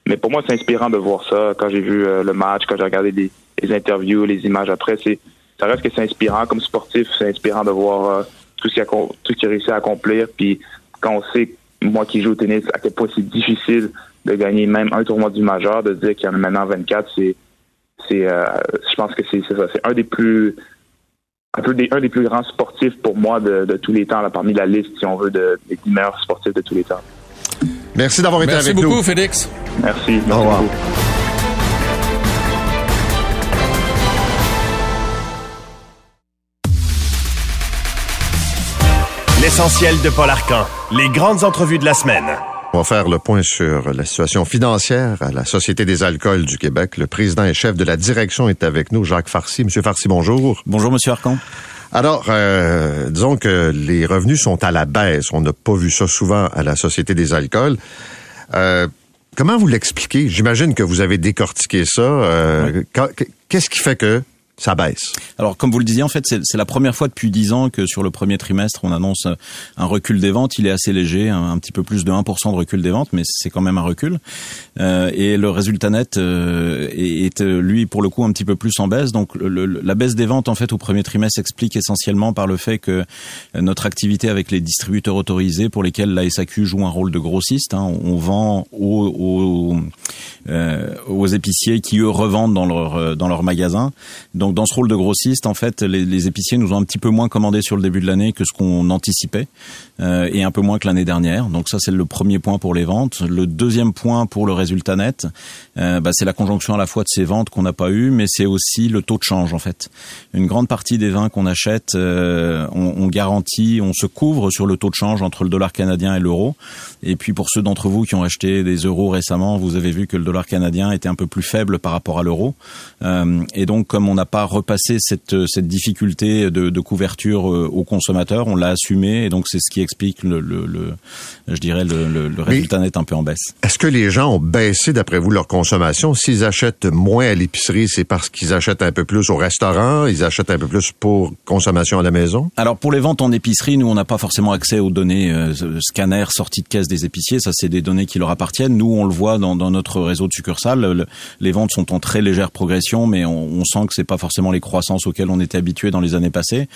Speaker 5: mais pour moi, c'est inspirant de voir ça. Quand j'ai vu le match, quand j'ai regardé les, interviews, les images après, c'est ça reste que c'est inspirant comme sportif. C'est inspirant de voir tout ce qu'il a a réussi à accomplir. Puis quand on sait, moi qui joue au tennis, à quel point c'est difficile de gagner même un tournoi du majeur, de dire qu'il y en a maintenant 24, c'est c'est, euh, je pense que c'est, ça. C'est un des plus un peu des, un des plus grands sportifs pour moi de, tous les temps, là, parmi la liste, si on veut, de, des meilleurs sportifs de tous les temps.
Speaker 3: Merci d'avoir été avec
Speaker 6: nous. Merci beaucoup, Félix.
Speaker 5: Merci.
Speaker 3: Au revoir.
Speaker 2: L'essentiel de Paul Arcan. Les grandes entrevues de la semaine.
Speaker 3: On va faire le point sur la situation financière à la Société des alcools du Québec. Le président et chef de la direction est avec nous, Jacques Farcy. Monsieur Farcy, bonjour.
Speaker 7: Bonjour, Monsieur Arcan.
Speaker 3: Alors, euh, disons que les revenus sont à la baisse. On n'a pas vu ça souvent à la Société des alcools. Euh, comment vous l'expliquez? J'imagine que vous avez décortiqué ça. Euh, qu'est-ce qui fait que ça baisse.
Speaker 7: Alors, comme vous le disiez, en fait, c'est la première fois depuis dix ans que sur le premier trimestre, on annonce un recul des ventes. Il est assez léger, un, petit peu plus de 1% de recul des ventes, mais c'est quand même un recul. Euh, et le résultat net euh, est, lui, pour le coup, un petit peu plus en baisse. Donc, la baisse des ventes, en fait, au premier trimestre s'explique essentiellement par le fait que notre activité avec les distributeurs autorisés, pour lesquels la SAQ joue un rôle de grossiste, hein, on vend aux, aux, euh, aux, épiciers qui, eux, revendent dans leur, dans leur magasin. Dans ce rôle de grossiste, en fait, les, épiciers nous ont un petit peu moins commandé sur le début de l'année que ce qu'on anticipait, euh, et un peu moins que l'année dernière. Donc ça, c'est le premier point pour les ventes. Le deuxième point pour le résultat net, euh, bah, c'est la conjonction à la fois de ces ventes qu'on n'a pas eues, mais c'est aussi le taux de change en fait. Une grande partie des vins qu'on achète, euh, on, on garantit, on se couvre sur le taux de change entre le dollar canadien et l'euro. Et puis pour ceux d'entre vous qui ont acheté des euros récemment, vous avez vu que le dollar canadien était un peu plus faible par rapport à l'euro. Et donc comme on n'a pas repassé cette, cette difficulté de, de couverture euh, aux consommateurs, on l'a assumé et donc c'est ce qui explique le, le, le je dirais le, résultat net un peu en baisse.
Speaker 3: Est-ce que les gens ont baissé d'après vous leur consommation? S'ils achètent moins à l'épicerie, c'est parce qu'ils achètent un peu plus au restaurant, ils achètent un peu plus pour consommation à la maison?
Speaker 7: Alors pour les ventes en épicerie, nous on n'a pas forcément accès aux données euh, scanner sorties de caisse des épiciers, ça c'est des données qui leur appartiennent. Nous on le voit dans, dans notre réseau de succursales, le, les ventes sont en très légère progression, mais on, on sent que c'est pas forcément les croissances auxquelles on était habitué dans les années passées.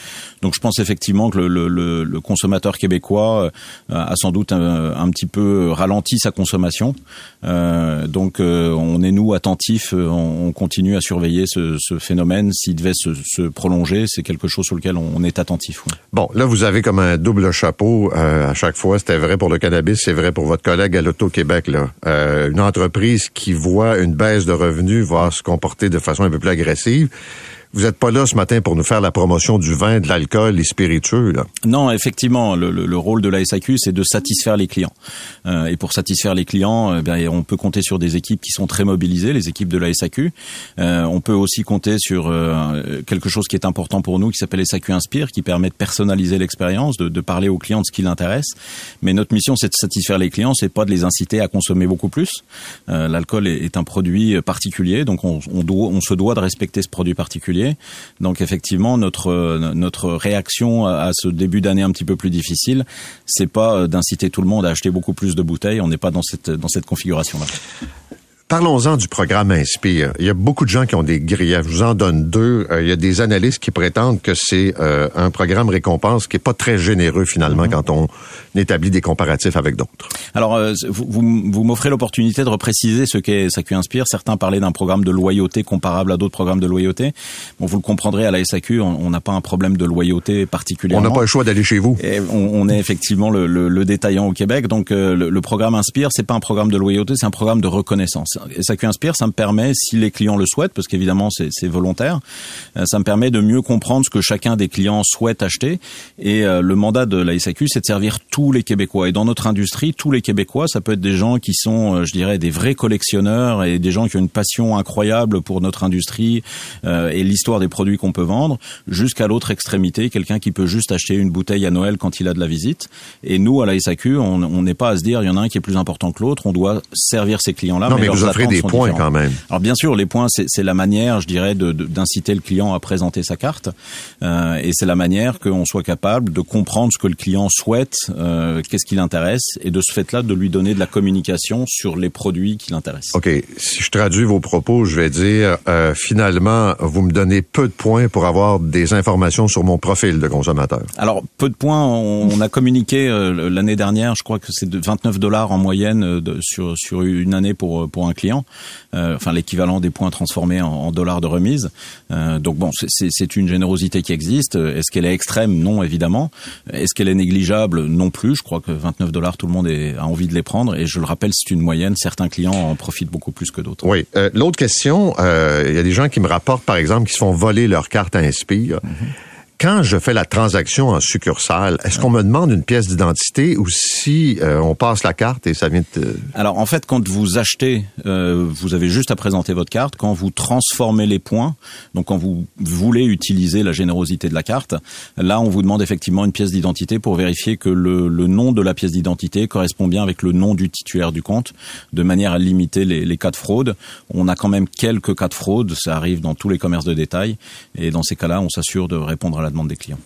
Speaker 7: Donc je pense effectivement que le, le, le consommateur québécois euh, a sans doute un, un, petit peu ralenti sa consommation. Euh, donc euh, on est nous attentifs, euh, on, on continue à surveiller ce, ce phénomène. S'il devait se, se prolonger, c'est quelque chose sur lequel on, est attentif. Oui.
Speaker 3: Bon, là vous avez comme un double chapeau euh, à chaque fois. C'était vrai pour le cannabis, c'est vrai pour votre collègue à l'Auto-Québec. Là, euh, une entreprise qui voit une baisse de revenus va se comporter de façon un peu plus agressive. Vous n'êtes pas là ce matin pour nous faire la promotion du vin, de l'alcool, les spiritueux. Là.
Speaker 7: Non, effectivement, le, le, le rôle de la SAQ, c'est de satisfaire les clients. Euh, et pour satisfaire les clients, euh, bien, on peut compter sur des équipes qui sont très mobilisées, les équipes de la SAQ. Euh, on peut aussi compter sur euh, quelque chose qui est important pour nous, qui s'appelle SAQ Inspire, qui permet de personnaliser l'expérience, de, de, parler aux clients de ce qui l'intéresse. Mais notre mission, c'est de satisfaire les clients, c'est pas de les inciter à consommer beaucoup plus. Euh, l'alcool est, est, un produit particulier, donc on, on, doit, on se doit de respecter ce produit particulier. Donc effectivement, notre réaction à ce début d'année un petit peu plus difficile, c'est pas d'inciter tout le monde à acheter beaucoup plus de bouteilles. On n'est pas dans cette dans cette configuration là.
Speaker 3: Parlons-en du programme Inspire. Il y a beaucoup de gens qui ont des griefs. Je vous en donne deux. Euh, il y a des analystes qui prétendent que c'est euh, un programme récompense qui est pas très généreux finalement mm -hmm. quand on établit des comparatifs avec d'autres.
Speaker 7: Alors, euh, vous, vous, vous m'offrez l'opportunité de repréciser ce qu'est SAQ Inspire. Certains parlaient d'un programme de loyauté comparable à d'autres programmes de loyauté. Bon, vous le comprendrez, à la SAQ, on n'a pas un problème de loyauté particulièrement.
Speaker 3: On n'a pas le choix d'aller chez vous.
Speaker 7: Et on, on, est effectivement le, le, le, détaillant au Québec. Donc, le, le programme Inspire, c'est pas un programme de loyauté, c'est un programme de reconnaissance. SAQ Inspire, ça me permet, si les clients le souhaitent, parce qu'évidemment c'est volontaire, euh, ça me permet de mieux comprendre ce que chacun des clients souhaite acheter. Et euh, le mandat de la SAQ, c'est de servir tous les Québécois. Et dans notre industrie, tous les Québécois, ça peut être des gens qui sont, euh, je dirais, des vrais collectionneurs et des gens qui ont une passion incroyable pour notre industrie et l'histoire des produits qu'on peut vendre, jusqu'à l'autre extrémité, quelqu'un qui peut juste acheter une bouteille à Noël quand il a de la visite. Et nous, à la SAQ, on n'est pas à se dire, il y en a un qui est plus important que l'autre. On doit servir ces clients-là.
Speaker 3: Non, mais, mais vous offrez des points quand même.
Speaker 7: Alors bien sûr, les points, c'est la manière, je dirais, d'inciter de, de, le client à présenter sa carte, euh, et c'est la manière qu'on soit capable de comprendre ce que le client souhaite, euh, qu'est-ce qui l'intéresse, et de ce fait-là, de lui donner de la communication sur les produits qui l'intéressent.
Speaker 3: Ok, si je traduis vos propos, je vais dire euh, finalement, vous me donnez peu de points pour avoir des informations sur mon profil de consommateur.
Speaker 7: Alors peu de points, on, on a communiqué l'année dernière, je crois que c'est de 29 dollars en moyenne de, sur sur une année pour pour un client euh, enfin l'équivalent des points transformés en, en dollars de remise. Euh, donc bon, c'est une générosité qui existe. Est-ce qu'elle est extrême? Non, évidemment. Est-ce qu'elle est négligeable? Non plus. Je crois que 29 dollars, tout le monde est, a envie de les prendre. Et je le rappelle, c'est une moyenne. Certains clients en profitent beaucoup plus que d'autres.
Speaker 3: Oui. Euh, L'autre question, euh, il y a des gens qui me rapportent, par exemple, qui se font voler leur carte à Inspire. Mm -hmm quand je fais la transaction en succursale, est-ce qu'on me demande une pièce d'identité ou si euh, on passe la carte et ça vient de...
Speaker 7: Alors en fait, quand vous achetez, euh, vous avez juste à présenter votre carte. Quand vous transformez les points, donc quand vous voulez utiliser la générosité de la carte, là on vous demande effectivement une pièce d'identité pour vérifier que le, nom de la pièce d'identité correspond bien avec le nom du titulaire du compte, de manière à limiter les, les cas de fraude. On a quand même quelques cas de fraude, ça arrive dans tous les commerces de détail, et dans ces cas-là, on s'assure de répondre à la demande des clients.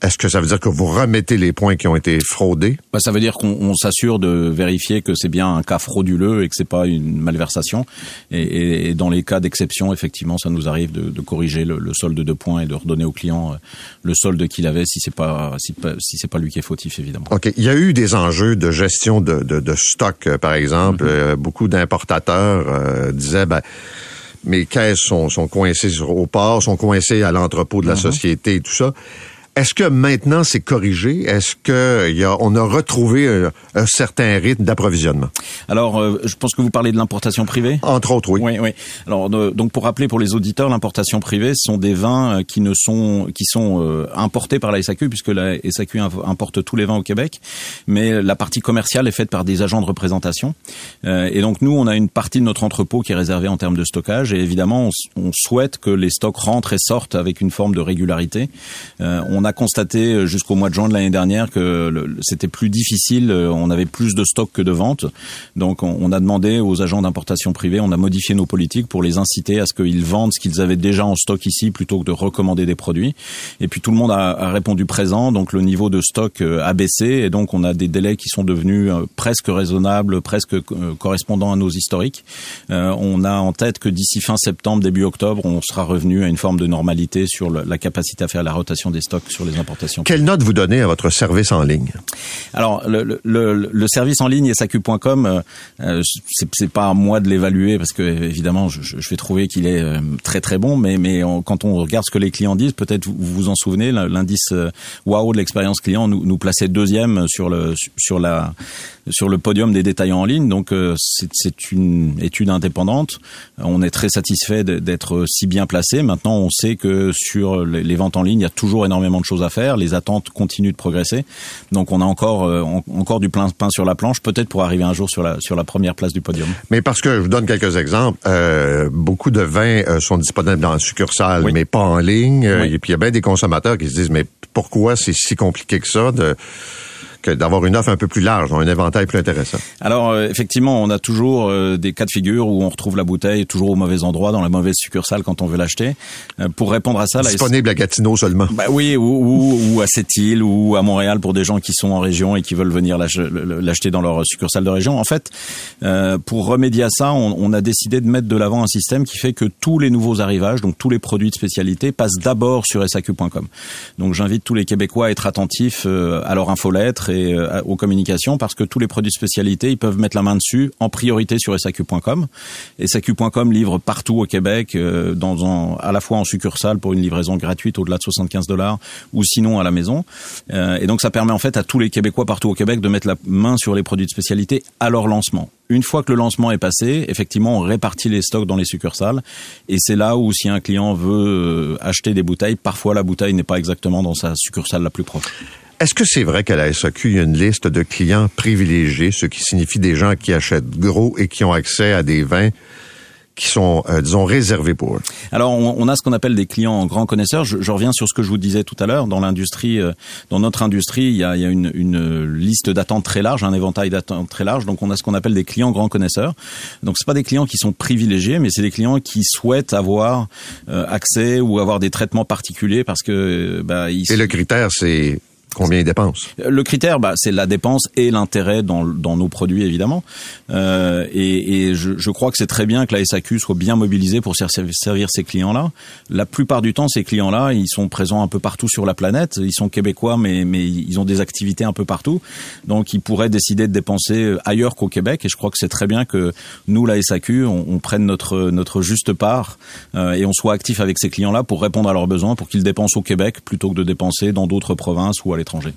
Speaker 3: Est-ce que ça veut dire que vous remettez les points qui ont été fraudés?
Speaker 7: Bah, Ça veut dire qu'on s'assure de vérifier que c'est bien un cas frauduleux et que c'est pas une malversation. Et, et, et dans les cas d'exception, effectivement, ça nous arrive de, de corriger le, le, solde de points et de redonner au client le solde qu'il avait si c'est pas si, si c'est pas lui qui est fautif, évidemment.
Speaker 3: Ok. Il y a eu des enjeux de gestion de, de, de stock, par exemple. Mm -hmm. euh, beaucoup d'importateurs euh, disaient ben mes caisses sont, sont coincées au port, sont coincées à l'entrepôt de la société et tout ça. Est-ce que maintenant c'est corrigé? Est-ce que il y a, on a retrouvé un, un certain rythme d'approvisionnement?
Speaker 7: Alors, euh, je pense que vous parlez de l'importation privée?
Speaker 3: Entre autres, oui.
Speaker 7: Oui, oui. Alors, de- donc pour rappeler pour les auditeurs, l'importation privée ce sont des vins euh, qui ne sont qui sont euh, importés par la SAQ puisque la SAQ importe tous les vins au Québec, mais la partie commerciale est faite par des agents de représentation. Euh, et donc nous, on a une partie de notre entrepôt qui est réservée en termes de stockage. Et évidemment, on, on souhaite que les stocks rentrent et sortent avec une forme de régularité. Euh, on a constaté euh, jusqu'au mois de juin de l'année dernière que c'était plus difficile. euh, On avait plus de stocks que de ventes. Donc on, a demandé aux agents d'importation privée, on a modifié nos politiques pour les inciter à ce qu'ils vendent ce qu'ils avaient déjà en stock ici plutôt que de recommander des produits. Et puis tout le monde a, a répondu présent, donc le niveau de stock euh, a baissé et donc on a des délais qui sont devenus presque raisonnables, presque euh, correspondant à nos historiques. On a en tête que d'ici fin septembre, début octobre, on sera revenu à une forme de normalité sur la capacité à faire la rotation des stocks sur les importations.
Speaker 3: Quelle note vous donnez à votre service en ligne?
Speaker 7: Alors le, le, le, service en ligne SAQ.com, euh, euh, c'est, pas à moi de l'évaluer parce que évidemment je, je vais trouver qu'il est euh, très très bon, mais mais on- quand on regarde ce que les clients disent, peut-être vous vous en souvenez, l'indice euh, Wow de l'expérience client nous, nous plaçait deuxième sur le sur la sur le podium des détaillants en ligne. Donc euh, c'est, une étude indépendante. On est très satisfait d'être si bien placé. Maintenant, on sait que sur les les ventes en ligne, il y a toujours énormément de choses à faire. Les attentes continuent de progresser. Donc on a encore euh, en- encore du plein pain sur la planche, peut-être pour arriver un jour sur la sur la première place du podium.
Speaker 3: Mais parce que je vous donne quelques exemples, euh, beaucoup de vins euh, sont disponibles dans la succursale,
Speaker 7: Oui.
Speaker 3: mais pas en ligne.
Speaker 7: Oui.
Speaker 3: Et puis il y a bien des consommateurs qui se disent mais pourquoi c'est si compliqué que ça de d'avoir une offre un peu plus large, un éventail plus intéressant.
Speaker 7: Alors euh, effectivement, on a toujours euh, des cas de figure où on retrouve la bouteille toujours au mauvais endroit, dans la mauvaise succursale quand on veut l'acheter. Euh, pour répondre à ça, la
Speaker 3: Disponible à Gatineau seulement.
Speaker 7: Bah oui, ou, ou, ou à Sept-Îles ou à Montréal pour des gens qui sont en région et qui veulent venir l'ach- l'acheter dans leur succursale de région. En fait, pour remédier à ça, on, on a décidé de mettre de l'avant un système qui fait que tous les nouveaux arrivages, donc tous les produits de spécialité, passent d'abord sur SAQ.com. Donc j'invite tous les Québécois à être attentifs à leur infolettre et euh, à- aux communications parce que tous les produits de spécialité, ils peuvent mettre la main dessus en priorité sur SAQ.com. SAQ.com livre partout au Québec, euh, à la fois en succursale pour une livraison gratuite au-delà de 75 dollars ou sinon à la maison. Euh, et donc ça permet en fait à tous les Québécois partout au Québec de mettre la main sur les produits de spécialité à leur lancement. Une fois que le lancement est passé, effectivement, on répartit les stocks dans les succursales. Et c'est là où si un client veut euh, acheter des bouteilles, parfois la bouteille n'est pas exactement dans sa succursale la plus proche.
Speaker 3: Est-ce que c'est vrai qu'à la SAQ, il y a une liste de clients privilégiés, ce qui signifie des gens qui achètent gros et qui ont accès à des vins qui sont, euh, disons, réservés pour eux?
Speaker 7: Alors, on, on a ce qu'on appelle des clients grands connaisseurs. Je, je reviens sur ce que je vous disais tout à l'heure. Dans l'industrie, euh, dans notre industrie, il y a, il y a une, une liste d'attente très large, un éventail d'attente très large. Donc, on a ce qu'on appelle des clients grands connaisseurs. Donc, c'est pas des clients qui sont privilégiés, mais c'est des clients qui souhaitent avoir euh, accès ou avoir des traitements particuliers parce que bah, ils
Speaker 3: Et le critère, c'est combien ils dépensent?
Speaker 7: le critère, bah, c'est la dépense et l'intérêt dans, nos produits, évidemment. Euh, et je, crois que c'est très bien que la SAQ soit bien mobilisée pour ser- servir ces clients-là. La plupart du temps, ces clients-là, ils sont présents un peu partout sur la planète. Ils sont québécois, mais, ils ont des activités un peu partout. Donc, ils pourraient décider de dépenser ailleurs qu'au Québec. Et je crois que c'est très bien que nous, la SAQ, on, prenne notre, notre juste part euh, et on soit actif avec ces clients-là pour répondre à leurs besoins, pour qu'ils dépensent au Québec plutôt que de dépenser dans d'autres provinces ou à l'étranger.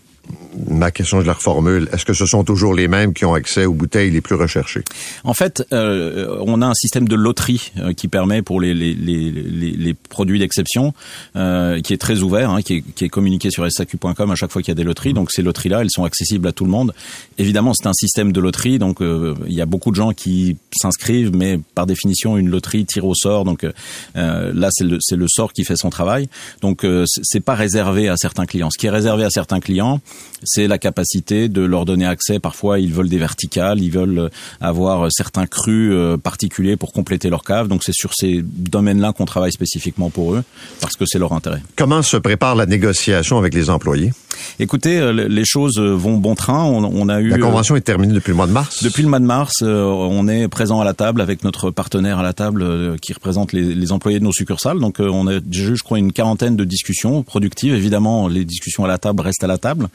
Speaker 3: Ma question, je la reformule. Est-ce que ce sont toujours les mêmes qui ont accès aux bouteilles les plus recherchées?
Speaker 7: En fait, euh, on a un système de loterie euh, qui permet pour les, les, les, les, produits d'exception, euh, qui est très ouvert, hein, qui, est, qui est communiqué sur SAQ.com à chaque fois qu'il y a des loteries. Donc ces loteries-là, elles sont accessibles à tout le monde. Évidemment, c'est un système de loterie, donc euh, il y a beaucoup de gens qui s'inscrivent, mais par définition, une loterie tire au sort. Donc euh, là, c'est le, le sort qui fait son travail. Donc euh, c'est pas réservé à certains clients. Ce qui est réservé à certains clients, c'est la capacité de leur donner accès. Parfois, ils veulent des verticales, ils veulent avoir certains crus euh, particuliers pour compléter leur cave. Donc, c'est sur ces domaines-là qu'on travaille spécifiquement pour eux, parce que c'est leur intérêt.
Speaker 3: Comment se prépare la négociation avec les employés?
Speaker 7: Écoutez, euh, les choses vont bon train. On, on a eu
Speaker 3: La convention est terminée depuis le mois de mars?
Speaker 7: depuis le mois de mars, euh, on est présent à la table avec notre partenaire à la table euh, qui représente les, les employés de nos succursales. Donc euh, on a déjà eu, je crois, une quarantaine de discussions productives. Évidemment, les discussions à la table restent à la table.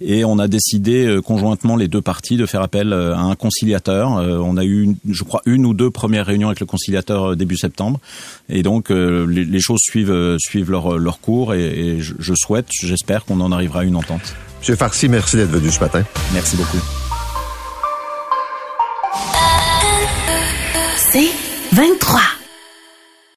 Speaker 7: Et on a décidé euh, conjointement les deux parties de faire appel euh, à un conciliateur. Euh, On a eu, une- je crois, une ou deux premières réunions avec le conciliateur début septembre. Et donc les, les choses suivent suivent leur leur cours. Et, et je, je souhaite, j'espère qu'on en arrivera à une entente.
Speaker 3: Monsieur Farsi, merci d'être venu ce matin.
Speaker 7: Merci beaucoup.
Speaker 8: C'est 23.